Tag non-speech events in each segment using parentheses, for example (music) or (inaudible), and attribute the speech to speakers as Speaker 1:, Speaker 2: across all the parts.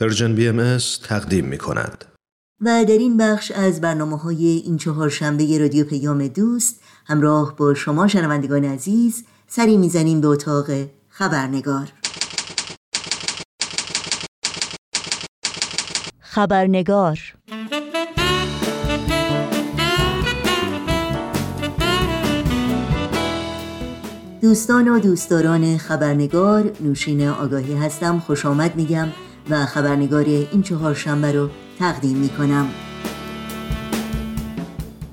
Speaker 1: Persian BMS تقدیم می کند.
Speaker 2: و در این بخش از برنامه های این چهار شنبه رادیو پیام دوست همراه با شما شنوندگان عزیز سری می‌زنیم به اتاق خبرنگار. خبرنگار. دوستان و دوستداران خبرنگار نوشین آگاهی هستم خوش آمد میگم. و خبرنگار این چهار شنبه رو تقدیم می کنم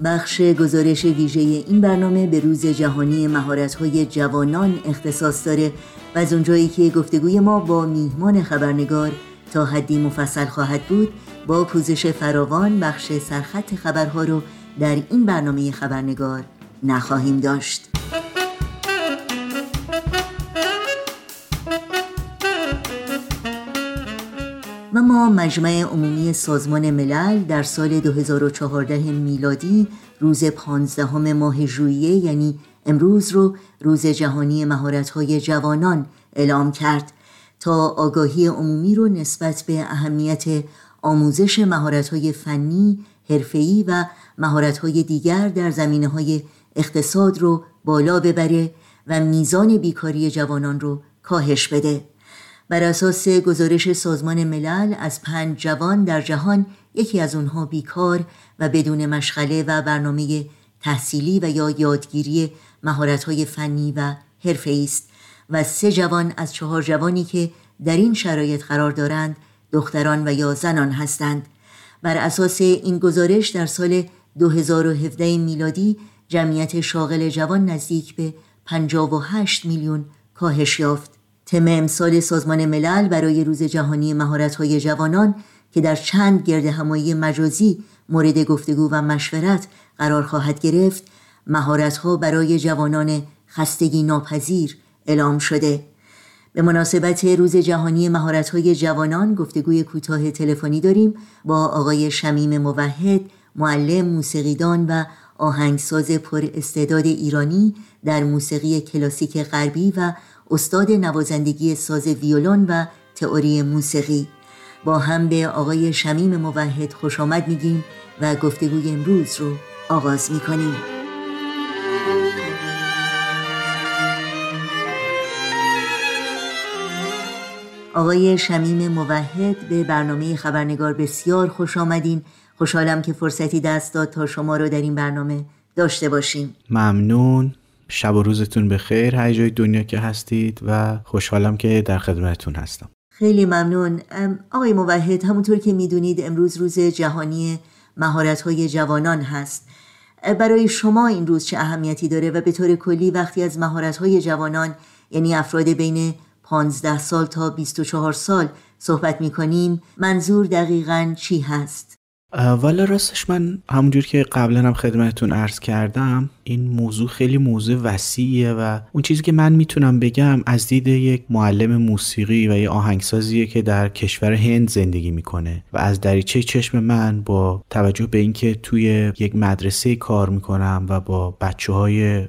Speaker 2: بخش گزارش ویژه این برنامه به روز جهانی مهارت‌های جوانان اختصاص داره و از اونجایی که گفتگوی ما با میهمان خبرنگار تا حدی مفصل خواهد بود با پوزش فراوان بخش سرخط خبرها رو در این برنامه خبرنگار نخواهیم داشت. و ما مجمع عمومی سازمان ملل در سال 2014 میلادی روز 15 ماه ژوئیه یعنی امروز رو روز جهانی مهارت‌های جوانان اعلام کرد تا آگاهی عمومی رو نسبت به اهمیت آموزش مهارت‌های فنی، حرفه‌ای و مهارت‌های دیگر در زمینه‌های اقتصاد رو بالا ببره و میزان بیکاری جوانان رو کاهش بده. بر اساس گزارش سازمان ملل از پنج جوان در جهان یکی از اونها بیکار و بدون مشغله و برنامه تحصیلی و یا یادگیری مهارت‌های فنی و حرفه‌ای است و سه جوان از چهار جوانی که در این شرایط قرار دارند دختران و یا زنان هستند. بر اساس این گزارش در سال 2017 میلادی جمعیت شاغل جوان نزدیک به 58 میلیون کاهش یافت. تم امسال سازمان ملل برای روز جهانی مهارت‌های جوانان که در چند گرد همایی مجازی مورد گفتگو و مشورت قرار خواهد گرفت مهارت‌ها برای جوانان خستگی ناپذیر اعلام شده. به مناسبت روز جهانی مهارت‌های جوانان گفتگوی کوتاه تلفنی داریم با آقای شمیم موحد معلم موسیقیدان و آهنگساز پر استعداد ایرانی در موسیقی کلاسیک غربی و استاد نوازندگی ساز ویولون و تئوری موسیقی. با هم به آقای شمیم موحد خوش آمد میگیم و گفتگوی امروز رو آغاز می‌کنیم. آقای شمیم موحد به برنامه خبرنگار بسیار خوش آمدین. خوشحالم که فرصتی دست داد تا شما رو در این برنامه داشته باشیم.
Speaker 3: ممنون. شب و روزتون بخیر. هر جای دنیا که هستید و خوشحالم که در خدمتتون هستم.
Speaker 2: خیلی ممنون. آقای موحد همونطور که می‌دونید امروز روز جهانی مهارت های جوانان هست. برای شما این روز چه اهمیتی داره و به طور کلی وقتی از مهارت های جوانان یعنی افراد بین 15 سال تا 24 سال صحبت می کنیم منظور دقیقا چی هست؟
Speaker 3: والا راستش من همونجور که قبلا هم خدمتتون عرض کردم این موضوع خیلی موضوع وسیعیه و اون چیزی که من می‌تونم بگم از دید یک معلم موسیقی و یه آهنگسازیه که در کشور هند زندگی می‌کنه و از دریچه چشم من با توجه به اینکه توی یک مدرسه کار می‌کنم و با بچه های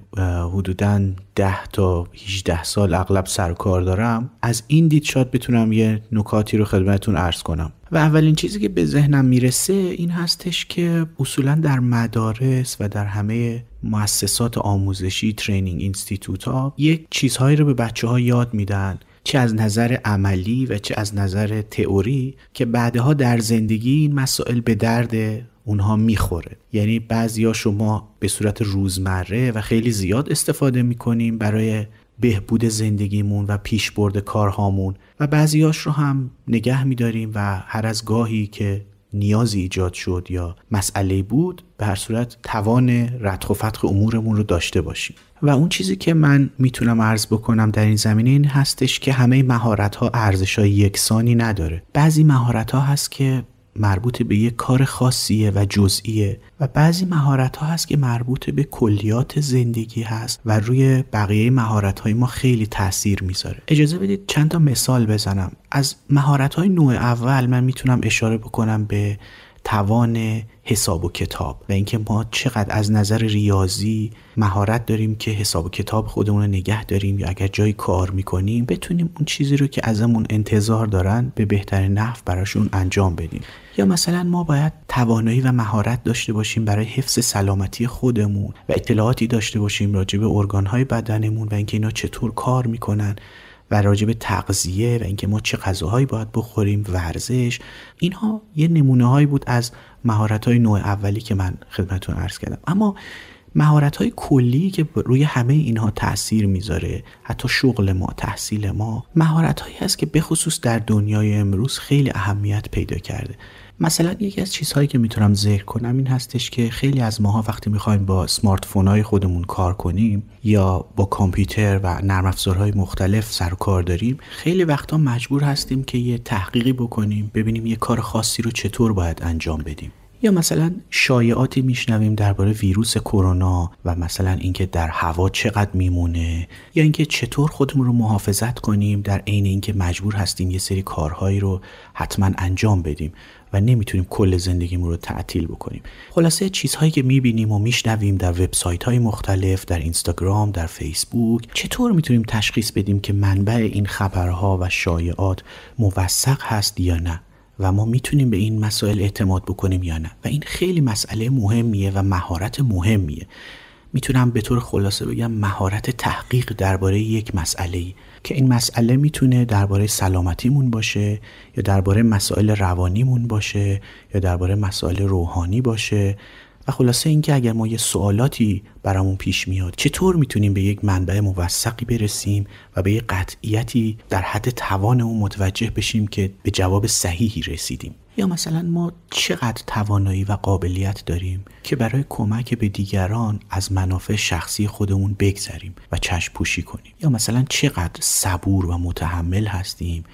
Speaker 3: حدودا 10 تا 18 سال اغلب سر کار دارم از این دید شاید بتونم یه نکاتی رو خدمتتون عرض کنم. و اولین چیزی که به ذهنم می‌رسه این هستش که اصولا در مدارس و در همه مؤسسات آموزشی ترینینگ اینستیتوت ها یک چیزهایی رو به بچه ها یاد میدن چه از نظر عملی و چه از نظر تئوری که بعدها در زندگی این مسائل به درد اونها می‌خوره. یعنی بعضیا شما به صورت روزمره و خیلی زیاد استفاده می‌کنیم برای بهبود زندگیمون و پیشبرد کارهامون و بعضیاش رو هم نگه میداریم و هر از گاهی که نیازی ایجاد شد یا مسئله بود به هر صورت توان ردخ و فتخ امورمون رو داشته باشیم. و اون چیزی که من می‌تونم عرض بکنم در این زمینه این هستش که همه مهارت ها ارزش یکسانی نداره. بعضی مهارت ها هست که مربوط به یک کار خاصیه و جزئیه و بعضی مهارت ها هست که مربوط به کلیات زندگی هست و روی بقیه مهارت های ما خیلی تاثیر می‌ذاره. اجازه بدید چند تا مثال بزنم. از مهارت های نوع اول من می‌تونم اشاره بکنم به توان حساب و کتاب و اینکه ما چقدر از نظر ریاضی مهارت داریم که حساب و کتاب خودمون رو نگه داریم یا اگر جایی کار می‌کنیم بتونیم اون چیزی رو که ازمون انتظار دارن به بهترین نحو براشون انجام بدیم. یا مثلا ما باید توانایی و مهارت داشته باشیم برای حفظ سلامتی خودمون و اطلاعاتی داشته باشیم راجع به ارگانهای بدنمون و اینکه اینا چطور کار می‌کنن. و راجع به تغذیه و اینکه ما چه غذاهایی باید بخوریم ورزش اینها یه نمونه هایی بود از مهارت های نوع اولی که من خدمتتون عرض کردم. اما مهارت های کلی که روی همه اینها تاثیر می‌ذاره حتی شغل ما تحصیل ما مهارت هایی هست که بخصوص در دنیای امروز خیلی اهمیت پیدا کرده. مثلا یکی از چیزهایی که می‌تونم ذکر کنم این هستش که خیلی از ماها وقتی می‌خوایم با سمارت های خودمون کار کنیم یا با کامپیوتر و نرم افزارهای مختلف سر و کار داریم خیلی وقتا مجبور هستیم که یه تحقیقی بکنیم ببینیم یه کار خاصی رو چطور باید انجام بدیم. یا مثلا شایعاتی میشنویم درباره ویروس کرونا و مثلا اینکه در هوا چقدر میمونه یا اینکه چطور خودمون رو محافظت کنیم در عین اینکه مجبور هستیم یه سری کارهایی رو حتما انجام بدیم. و نمی‌تونیم کل زندگیمون رو تعطیل بکنیم. خلاصه چیزهایی که می‌بینیم و میشنویم در وبسایت های مختلف در اینستاگرام در فیسبوک چطور می‌تونیم تشخیص بدیم که منبع این خبرها و شایعات موثق هست یا نه؟ و ما می‌تونیم به این مسائل اعتماد بکنیم یا نه؟ و این خیلی مسئله مهمیه و مهارت مهمیه. می‌تونم به طور خلاصه بگم مهارت تحقیق درباره یک مسئله ای که این مسئله می‌تونه درباره سلامتیمون باشه یا درباره مسائل روانیمون باشه یا درباره مسائل روحانی باشه. و خلاصه اینکه اگر ما یه سوالاتی برامون پیش میاد چطور می‌تونیم به یک منبع موثقی برسیم و به یک قطعیتی در حد توان اون متوجه بشیم که به جواب صحیحی رسیدیم؟ یا مثلا ما چقدر توانایی و قابلیت داریم که برای کمک به دیگران از منافع شخصی خودمون بگذریم و چشم پوشی کنیم؟ یا مثلا چقدر صبور و متحمل هستیم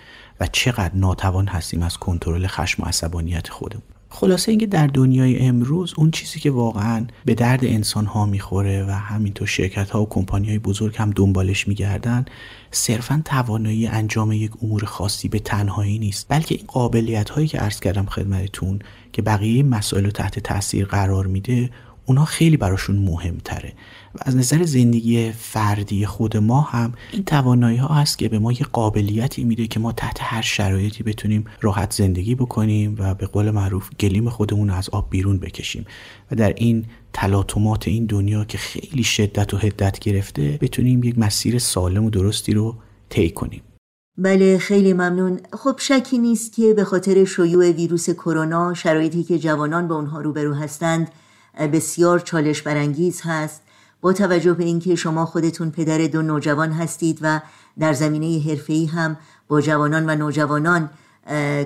Speaker 3: و چقدر ناتوان هستیم از کنترل خشم و عصبانیت خودمون؟ خلاصه اینکه در دنیای امروز اون چیزی که واقعا به درد انسان ها می‌خوره و همینطور شرکت ها و کمپانی های بزرگ هم دنبالش میگردن صرفا توانایی انجام یک امور خاصی به تنهایی نیست. بلکه این قابلیت هایی که عرض کردم خدمتتون که بقیه مسائل رو تحت تاثیر قرار میده اونا خیلی براشون مهمتره. از نظر زندگی فردی خود ما هم این توانایی ها هست که به ما یه قابلیتی میده که ما تحت هر شرایطی بتونیم راحت زندگی بکنیم و به قول معروف گلیم خودمون از آب بیرون بکشیم. و در این تلاطمات این دنیا که خیلی شدت و حدت گرفته بتونیم یک مسیر سالم و درستی رو طی کنیم.
Speaker 2: بله خیلی ممنون. خب شکی نیست که به خاطر شیوع ویروس کرونا شرایطی که جوانان به اونها روبرو هستند بسیار چالش برانگیز هست. با توجه به اینکه شما خودتون پدر دو نوجوان هستید و در زمینه حرفه‌ای هم با جوانان و نوجوانان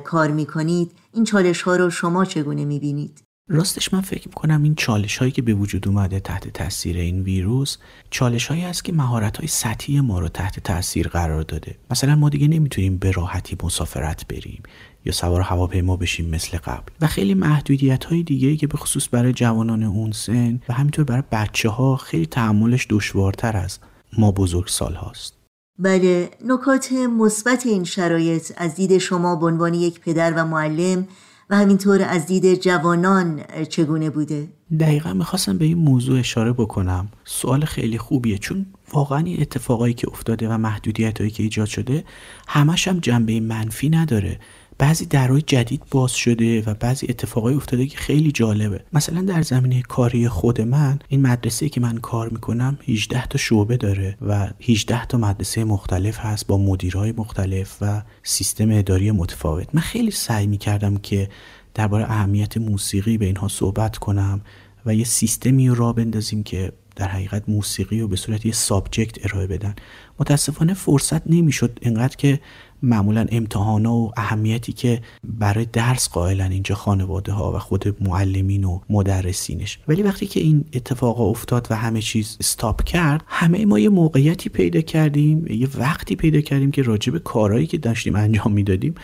Speaker 2: کار می‌کنید این چالش ها رو شما چگونه می‌بینید؟
Speaker 3: راستش من فکر می‌کنم این چالش هایی که به وجود اومده تحت تاثیر این ویروس چالش هایی است که مهارت های سطحی ما رو تحت تاثیر قرار داده مثلا ما دیگه نمی‌تونیم به راحتی مسافرت بریم یا سوار هواپیما بشیم مثل قبل. و خیلی محدودیت های دیگه که به خصوص برای جوانان اون سن و همینطور برای بچه ها خیلی تحملش دشوارتر از ما بزرگ سال هاست
Speaker 2: بله نکات مثبت این شرایط از دید شما به عنوان یک پدر و معلم و همینطور از دید جوانان چگونه بوده؟
Speaker 3: دقیقا می‌خواستم به این موضوع اشاره بکنم. سوال خیلی خوبیه چون واقعا این اتفاقایی که افتاده و محدودیت هایی که ایجاد شده همش هم جنبه منفی نداره. بعضی درهای جدید باز شده و بعضی اتفاقای افتاده که خیلی جالبه. مثلا در زمینه کاری خود من این مدرسه که من کار می‌کنم 18 تا شعبه داره و 18 تا مدرسه مختلف هست با مدیرهای مختلف و سیستم اداری متفاوت. من خیلی سعی می‌کردم که درباره اهمیت موسیقی به اینها صحبت کنم و یه سیستمی را بندازیم که در حقیقت موسیقی رو به صورت یه سابجکت ارائه بدن. متاسفانه فرصت نمی‌شد انقدر که معمولا امتحانا و اهمیتی که برای درس قائلن اینجا خانواده ها و خود معلمین و مدرسینش. ولی وقتی که این اتفاق افتاد و همه چیز استاپ کرد همه ما یه موقعیتی پیدا کردیم یه وقتی پیدا کردیم که راجع به کارهایی که داشتیم انجام می‌دادیم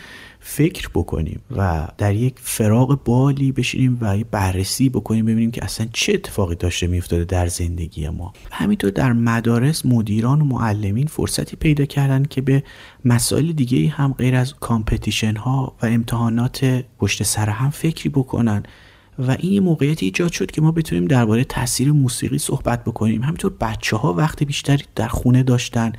Speaker 3: فکر بکنیم و در یک فراغ بالی بشینیم و بررسی بکنیم ببینیم که اصلا چه اتفاقی داشته میافتاده در زندگی ما. همینطور در مدارس مدیران و معلمین فرصتی پیدا کردن که به مسائل دیگه هم غیر از کامپتیشن ها و امتحانات پشت سر هم فکری بکنن. و این یه موقعیت ایجاد شد که ما بتونیم درباره تاثیر موسیقی صحبت بکنیم. همینطور بچه ها وقت بیشتری در خونه داشتن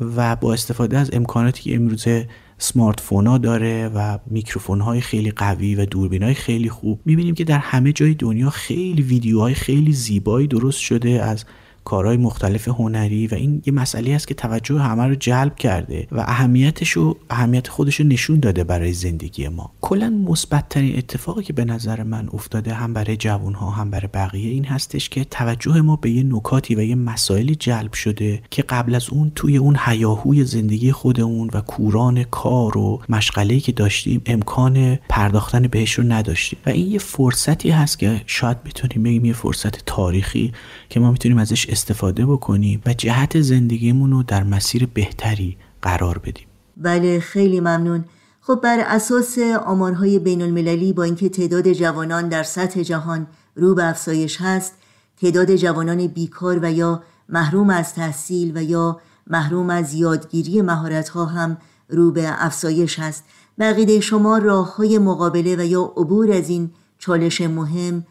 Speaker 3: و با استفاده از امکاناتی که امروزه سمارت ها داره و میکروفون های خیلی قوی و دوربین های خیلی خوب. می‌بینیم که در همه جای دنیا خیلی ویدیوهای خیلی زیبایی درست شده از کارهای مختلف هنری و این یه مسئله است که توجه همه رو جلب کرده و اهمیتش و اهمیت خودش رو نشون داده برای زندگی ما. کلا مثبتترین اتفاقی که به نظر من افتاده هم برای جوان ها هم برای بقیه این هستش که توجه ما به یه نکاتی و یه مسائلی جلب شده که قبل از اون توی اون حیاهوی زندگی خودمون و کوران کار و مشغله‌ای که داشتیم امکان پرداختن بهش رو نداشتیم. و این یه فرصتی هست که شاید بتونیم بگیم یه فرصت تاریخی که ما می‌تونیم ازش استفاده بکنیم و جهت زندگیمون رو در مسیر بهتری قرار بدیم.
Speaker 2: بله خیلی ممنون. خب بر اساس آمارهای بین المللی با اینکه تعداد جوانان در سطح جهان رو به افزایش هست تعداد جوانان بیکار و یا محروم از تحصیل و یا محروم از یادگیری مهارت‌ها هم رو به افزایش هست. بقیده شما راه های مقابله و یا عبور از این چالش مهم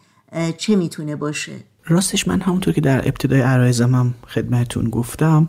Speaker 2: چه می‌تونه باشه؟
Speaker 3: راستش من همونطور که در ابتدای عرایزم هم خدمتون گفتم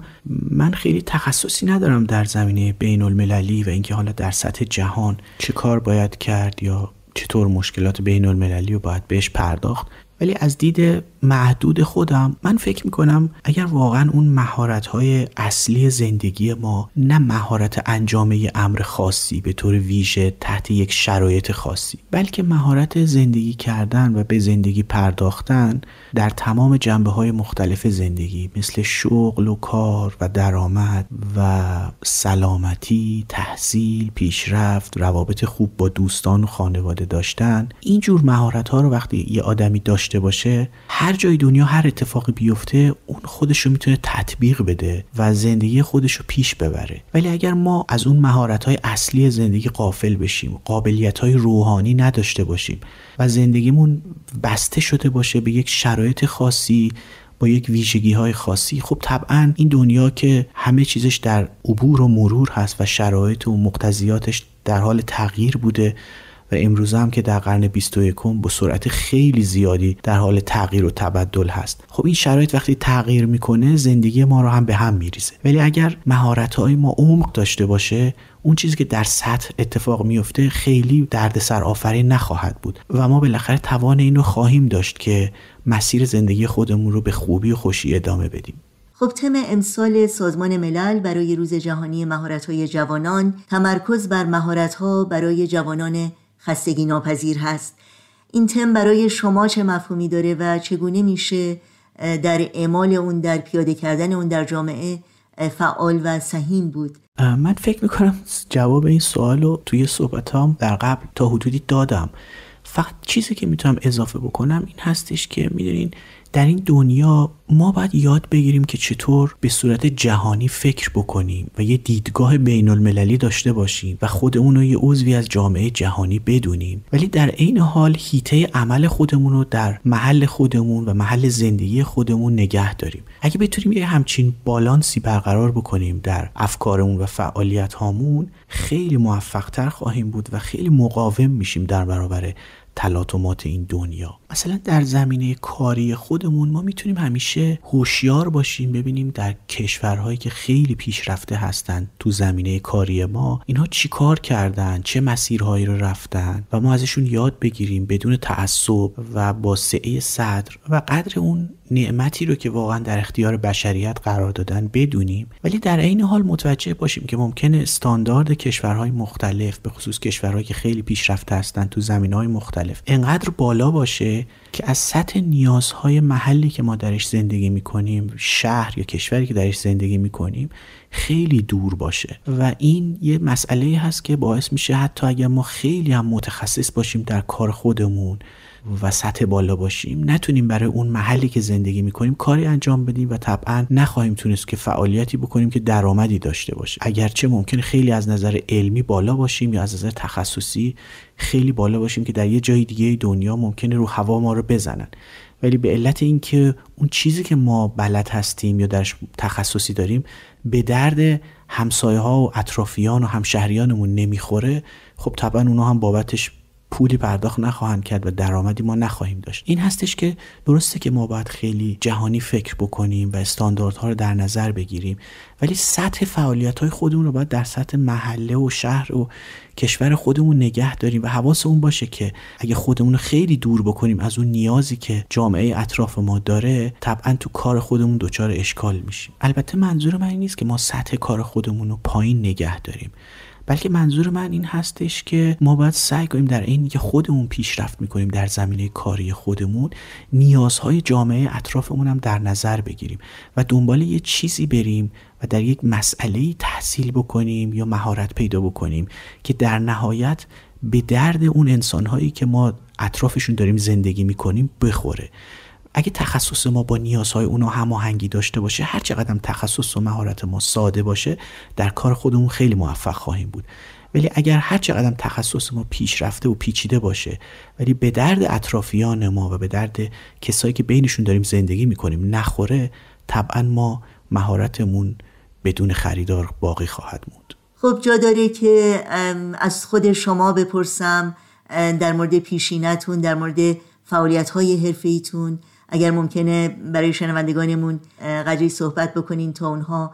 Speaker 3: من خیلی تخصصی ندارم در زمینه بین المللی و اینکه حالا در سطح جهان چه کار باید کرد یا چطور مشکلات بین المللی رو باید بهش پرداخت. ولی از دید محدود خودم من فکر می‌کنم اگر واقعا اون مهارت های اصلی زندگی ما نه مهارت انجام امر خاصی به طور ویژه تحت یک شرایط خاصی بلکه مهارت زندگی کردن و به زندگی پرداختن در تمام جنبه های مختلف زندگی مثل شغل و کار و درآمد و سلامتی، تحصیل، پیشرفت، روابط خوب با دوستان و خانواده داشتن اینجور مهارت ها رو وقتی یه آدمی داشته باشه هر جای دنیا هر اتفاقی بیفته اون خودش رو می‌تونه تطبیق بده و زندگی خودش رو پیش ببره. ولی اگر ما از اون مهارت های اصلی زندگی قافل بشیم قابلیت های روحانی نداشته باشیم و زندگیمون بسته شده باشه به یک شرایط خاصی با یک ویژگی های خاصی خب طبعا این دنیا که همه چیزش در عبور و مرور هست و شرایط و مقتضیاتش در حال تغییر بوده و امروز هم که در قرن 21 با سرعت خیلی زیادی در حال تغییر و تبدل هست. خب این شرایط وقتی تغییر می‌کنه زندگی ما رو هم به هم میریزه. ولی اگر مهارت های ما عمق داشته باشه اون چیزی که در سطح اتفاق میفته خیلی دردسر آفرین نخواهد بود. و ما بالاخره توان این رو خواهیم داشت که مسیر زندگی خودمون رو به خوبی و خوشی ادامه بدیم.
Speaker 2: خب تم امسال سازمان ملل برای روز جهانی های جوانان تمرکز بر ها برای جوانان خستگی ناپذیر هست. این تم برای شما چه مفهومی داره و چگونه میشه در اعمال اون در پیاده کردن اون در جامعه فعال و سهیم بود؟
Speaker 3: من فکر می‌کنم جواب این سوال رو توی صحبتام در قبل تا حدودی دادم. فقط چیزی که می‌تونم اضافه بکنم این هستش که می‌دونین در این دنیا ما باید یاد بگیریم که چطور به صورت جهانی فکر بکنیم و یه دیدگاه بین المللی داشته باشیم و خودمون رو یه عضوی از جامعه جهانی بدونیم. ولی در عین حال هیته عمل خودمون رو در محل خودمون و محل زندگی خودمون نگه داریم. اگه بتونیم یه همچین بالانسی برقرار بکنیم در افکارمون و فعالیت هامون خیلی موفقتر خواهیم بود و خیلی مقاوم میشیم در برابر تلاطمات این دنیا. مثلا در زمینه کاری خودمون ما می‌تونیم همیشه هوشیار باشیم ببینیم در کشورهایی که خیلی پیشرفته هستند تو زمینه کاری ما اینها چی کار کردن؟ چه مسیرهایی رو رفتن؟ و ما ازشون یاد بگیریم بدون تعصب و با سعه صدر و قدر اون نعمتی رو که واقعا در اختیار بشریت قرار دادن بدونیم. ولی در عین حال متوجه باشیم که ممکنه استاندارد کشورهای مختلف به خصوص کشورهایی که خیلی پیشرفته هستند تو زمینهای مختلف انقدر بالا باشه که از سطح نیازهای محلی که ما درش زندگی می‌کنیم شهر یا کشوری که درش زندگی می‌کنیم خیلی دور باشه. و این یه مسئله هست که باعث میشه حتی اگر ما خیلی هم متخصص باشیم در کار خودمون و سطح بالا باشیم. نتونیم برای اون محلی که زندگی می‌کنیم کاری انجام بدیم و طبعا نخواهیم تونست که فعالیتی بکنیم که درآمدی داشته باشه. اگرچه ممکن خیلی از نظر علمی بالا باشیم یا از نظر تخصصی خیلی بالا باشیم که در یه جای دیگه دنیا ممکنه رو هوا ما رو بزنن. ولی به علت اینکه اون چیزی که ما بلد هستیم یا درش تخصصی داریم به درد همسایه ها و اطرافیان و همشهریانمون نمی‌خوره خب طبعا اونا هم بابتش پولی پرداخت نخواهند کرد و درآمدی ما نخواهیم داشت. این هستش که درسته که ما باید خیلی جهانی فکر بکنیم و استانداردها رو در نظر بگیریم ولی سطح فعالیت های خودمون رو باید در سطح محله و شهر و کشور خودمون نگه داریم و حواس اون باشه که اگه خودمون رو خیلی دور بکنیم از اون نیازی که جامعه اطراف ما داره طبعا تو کار خودمون دچار اشکال میشیم. البته منظور من این نیست که ما سطح کار خودمون رو پایین نگه داریم. بلکه منظور من این هستش که ما باید سعی کنیم در این که خودمون پیشرفت می‌کنیم در زمینه کاری خودمون نیازهای جامعه اطرافمون هم در نظر بگیریم و دنبال یه چیزی بریم و در یک مسئله تحصیل بکنیم یا مهارت پیدا بکنیم که در نهایت به درد اون انسانهایی که ما اطرافشون داریم زندگی می‌کنیم بخوره. اگه تخصص ما با نیازهای اونا هماهنگی داشته باشه هر چقدر تخصص و مهارت ما ساده باشه در کار خودمون خیلی موفق خواهیم بود. ولی اگر هر چقدر تخصص ما پیشرفته و پیچیده باشه ولی به درد اطرافیان ما و به درد کسایی که بینشون داریم زندگی می‌کنیم نخوره طبعا ما مهارتمون بدون خریدار باقی خواهد موند.
Speaker 2: خب جا داره که از خود شما بپرسم در مورد پیشینتون در مورد فعالیت های حرفیتون اگر ممکنه برای شنوندگانمون قدری صحبت بکنین تا اونها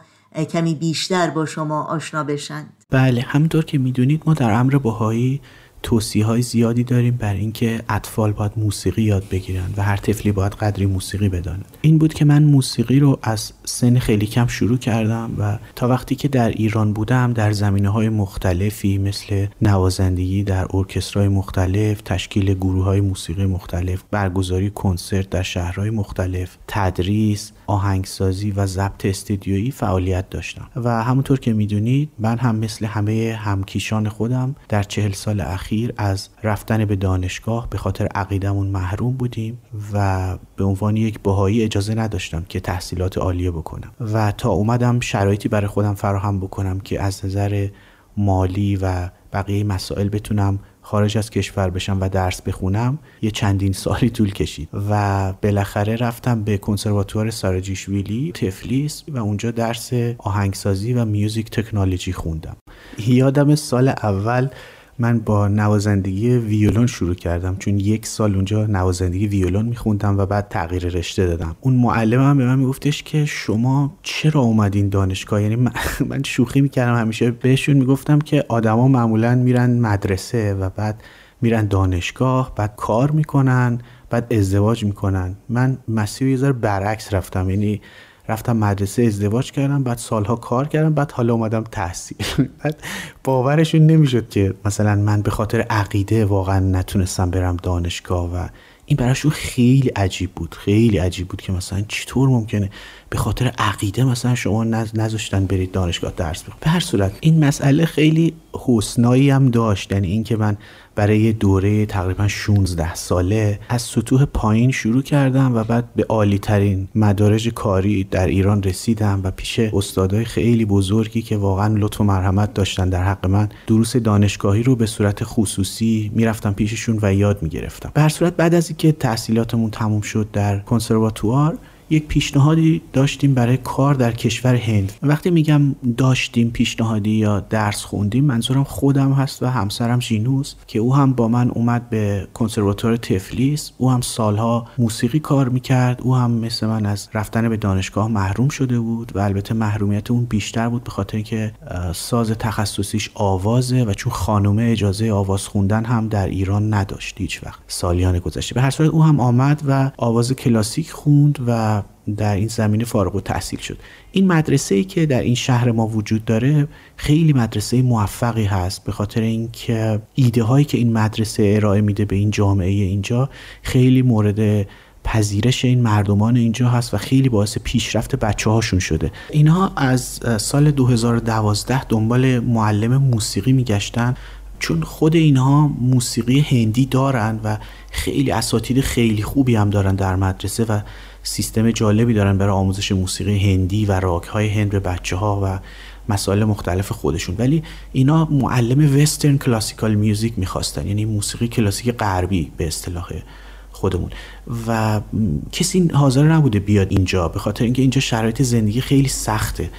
Speaker 2: کمی بیشتر با شما آشنا بشن.
Speaker 3: بله همینطور که می‌دونید ما در امر بهایی توصیه های زیادی داریم بر اینکه اطفال باید موسیقی یاد بگیرن و هر طفلی باید قدری موسیقی بداند. این بود که من موسیقی رو از سن خیلی کم شروع کردم و تا وقتی که در ایران بودم در زمینه های مختلفی مثل نوازندگی در ارکسترهای مختلف تشکیل گروه های موسیقی مختلف برگزاری کنسرت در شهرهای مختلف تدریس آهنگسازی و ضبط استودیویی فعالیت داشتم. و همونطور که می‌دونید من هم مثل همه همکیشان خودم در چهل سال اخیر از رفتن به دانشگاه به خاطر عقیدمون محروم بودیم و به عنوان یک بهایی اجازه نداشتم که تحصیلات عالیه بکنم. و تا اومدم شرایطی برای خودم فراهم بکنم که از نظر مالی و بقیه مسائل بتونم خارج از کشور بشم و درس بخونم یه چندین سالی طول کشید و بالاخره رفتم به کنسرواتوار ساراجیشویلی تفلیس و اونجا درس آهنگسازی و میوزیک تکنولوژی خوندم. یادم سال اول من با نوازندگی ویولون شروع کردم. چون یک سال اونجا نوازندگی ویولون میخوندم و بعد تغییر رشته دادم. اون معلمم به من میگفتش که شما چرا اومدین دانشگاه؟ یعنی من (laughs) شوخی می‌کردم. همیشه بهشون می‌گفتم که آدما معمولا میرن مدرسه و بعد میرن دانشگاه بعد کار می‌کنن بعد ازدواج می‌کنن. من مسیر یه ذره برعکس رفتم. یعنی رفتم مدرسه ازدواج کردم بعد سالها کار کردم بعد حالا اومدم تحصیل. (laughs) بعد باورشون نمی‌شد که مثلا من به خاطر عقیده واقعا نتونستم برم دانشگاه و این براشون خیلی عجیب بود خیلی عجیب بود که مثلا چطور ممکنه به خاطر عقیده مثلا شما نذاشتن برید دانشگاه درس بخونید. به هر صورت این مسئله خیلی حسنایی هم داشت. یعنی اینکه من برای دوره تقریبا 16 ساله از سطوح پایین شروع کردم و بعد به عالی ترین مدارج کاری در ایران رسیدم و پیش استادای خیلی بزرگی که واقعا لطف و مرحمت داشتن در حق من دروس دانشگاهی رو به صورت خصوصی می‌رفتم پیششون و یاد می‌گرفتم. به هر صورت بعد از اینکه تحصیلاتمون تموم شد در کنسرواتوار یک پیشنهادی داشتیم برای کار در کشور هند. وقتی میگم داشتیم پیشنهادی یا درس خوندیم منظورم خودم هست و همسرم ژینوس که او هم با من اومد به کنسرواتوار تفلیس. او هم سالها موسیقی کار می‌کرد. او هم مثل من از رفتن به دانشگاه محروم شده بود و البته محرومیت اون بیشتر بود به خاطر که ساز تخصصیش آوازه و چون خانومه اجازه آواز خوندن هم در ایران نداشت هیچ وقت. سالیان گذشته. به هر صورت او هم آمد و آواز کلاسیک خوند و در این زمینه فارغ و تحصیل شد. این مدرسه ای که در این شهر ما وجود داره خیلی مدرسه موفقی هست. به خاطر اینکه ایده هایی که این مدرسه ارائه میده به این جامعه اینجا خیلی مورد پذیرش این مردمان اینجا هست و خیلی باعث پیشرفت بچه هاشون شده. اینها از سال 2012 دنبال معلم موسیقی میگشتن. چون خود اینها موسیقی هندی دارن و خیلی اساتید خیلی خوبی هم دارن در مدرسه و سیستم جالبی دارن برای آموزش موسیقی هندی و راگ های هند به بچه ها و مسائل مختلف خودشون. ولی اینا معلم Western classical music می‌خواستن یعنی موسیقی کلاسیک غربی به اصطلاح خودمون. و کسی حاضر نبوده بیاد اینجا به خاطر اینکه اینجا شرایط زندگی خیلی سخته.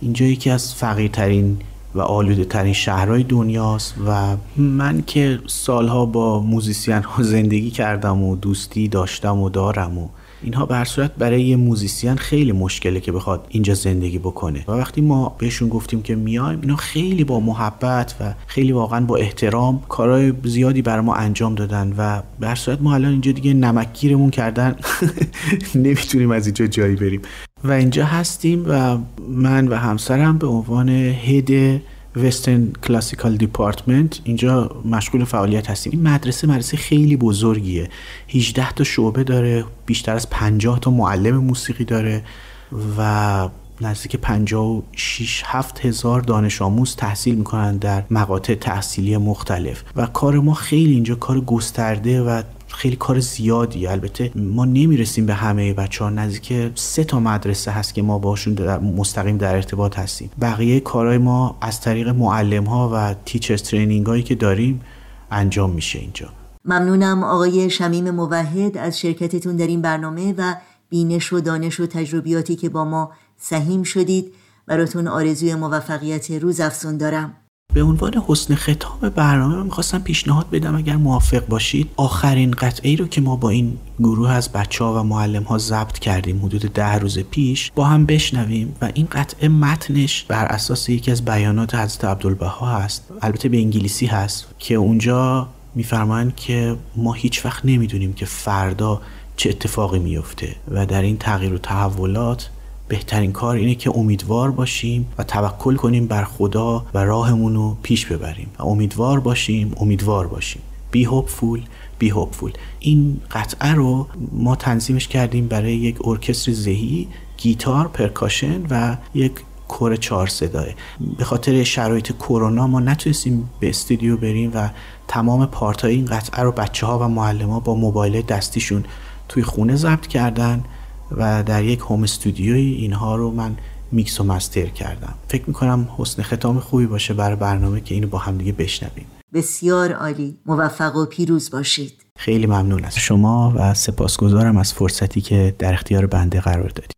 Speaker 3: اینجا یکی از فقیرترین و آلوده ترین شهرهای دنیاست و من که سالها با موزیسین ها زندگی کردم و دوستی داشتم و دارم و اینها به صورت برای یه موزیسین خیلی مشکله که بخواد اینجا زندگی بکنه. و وقتی ما بهشون گفتیم که میایم اینا خیلی با محبت و خیلی واقعا با احترام کارهای زیادی برای ما انجام دادن و به صورت ما الان اینجا دیگه نمکگیرمون کردن (laughs) نمی‌تونیم از اینجا جایی بریم. و اینجا هستیم و من و همسرم به عنوان head Western classical department اینجا مشغول فعالیت هستیم. این مدرسه مدرسه خیلی بزرگیه. 18 تا شعبه داره بیشتر از 50 تا معلم موسیقی داره و نزدیک 56 7 هزار دانش آموز تحصیل می‌کنن در مقاطع تحصیلی مختلف. و کار ما خیلی اینجا کار گسترده و خیلی کار زیادی. البته ما نمی‌رسیم به همه بچه ها نزدیک سه تا مدرسه هست که ما باشون در مستقیم در ارتباط هستیم. بقیه کارهای ما از طریق معلم ها و تیچرز ترینینگ هایی که داریم انجام میشه اینجا.
Speaker 2: ممنونم آقای شمیم موحد از شرکتتون در این برنامه و بینش و دانش و تجربیاتی که با ما سهیم شدید. براتون آرزوی موفقیت روز افزون دارم.
Speaker 3: به عنوان حسن ختام برنامه من می‌خواستم پیشنهاد بدم اگر موافق باشید. آخرین قطعه ای رو که ما با این گروه از بچه ها و معلم ها ضبط کردیم حدود ده روز پیش با هم بشنویم و این قطعه متنش بر اساس یکی از بیانات حضرت عبدالبها هست. البته به انگلیسی هست که اونجا میفرمایند که ما هیچ وقت نمی‌دونیم که فردا چه اتفاقی میفته و در این تغییر و تحولات بهترین کار اینه که امیدوار باشیم و توکل کنیم بر خدا و راهمون رو پیش ببریم و امیدوار باشیم امیدوار باشیم. بی هوپفول بی هوپفول این قطعه رو ما تنظیمش کردیم برای یک ارکستر زهی گیتار پرکاشن و یک کور چهار صداه به خاطر شرایط کرونا ما نتونستیم به استودیو بریم و تمام پارت این قطعه رو بچه ها و معلم ها با موبایل دستیشون توی خونه ضبط کردن. و در یک هوم استودیوی اینها رو من میکس و مستر کردم. فکر می‌کنم حسن ختام خوبی باشه برای برنامه که اینو با هم دیگه بشنویم.
Speaker 2: بسیار عالی. موفق و پیروز باشید.
Speaker 3: خیلی ممنون از شما و سپاسگزارم از فرصتی که در اختیار بنده قرار دادید.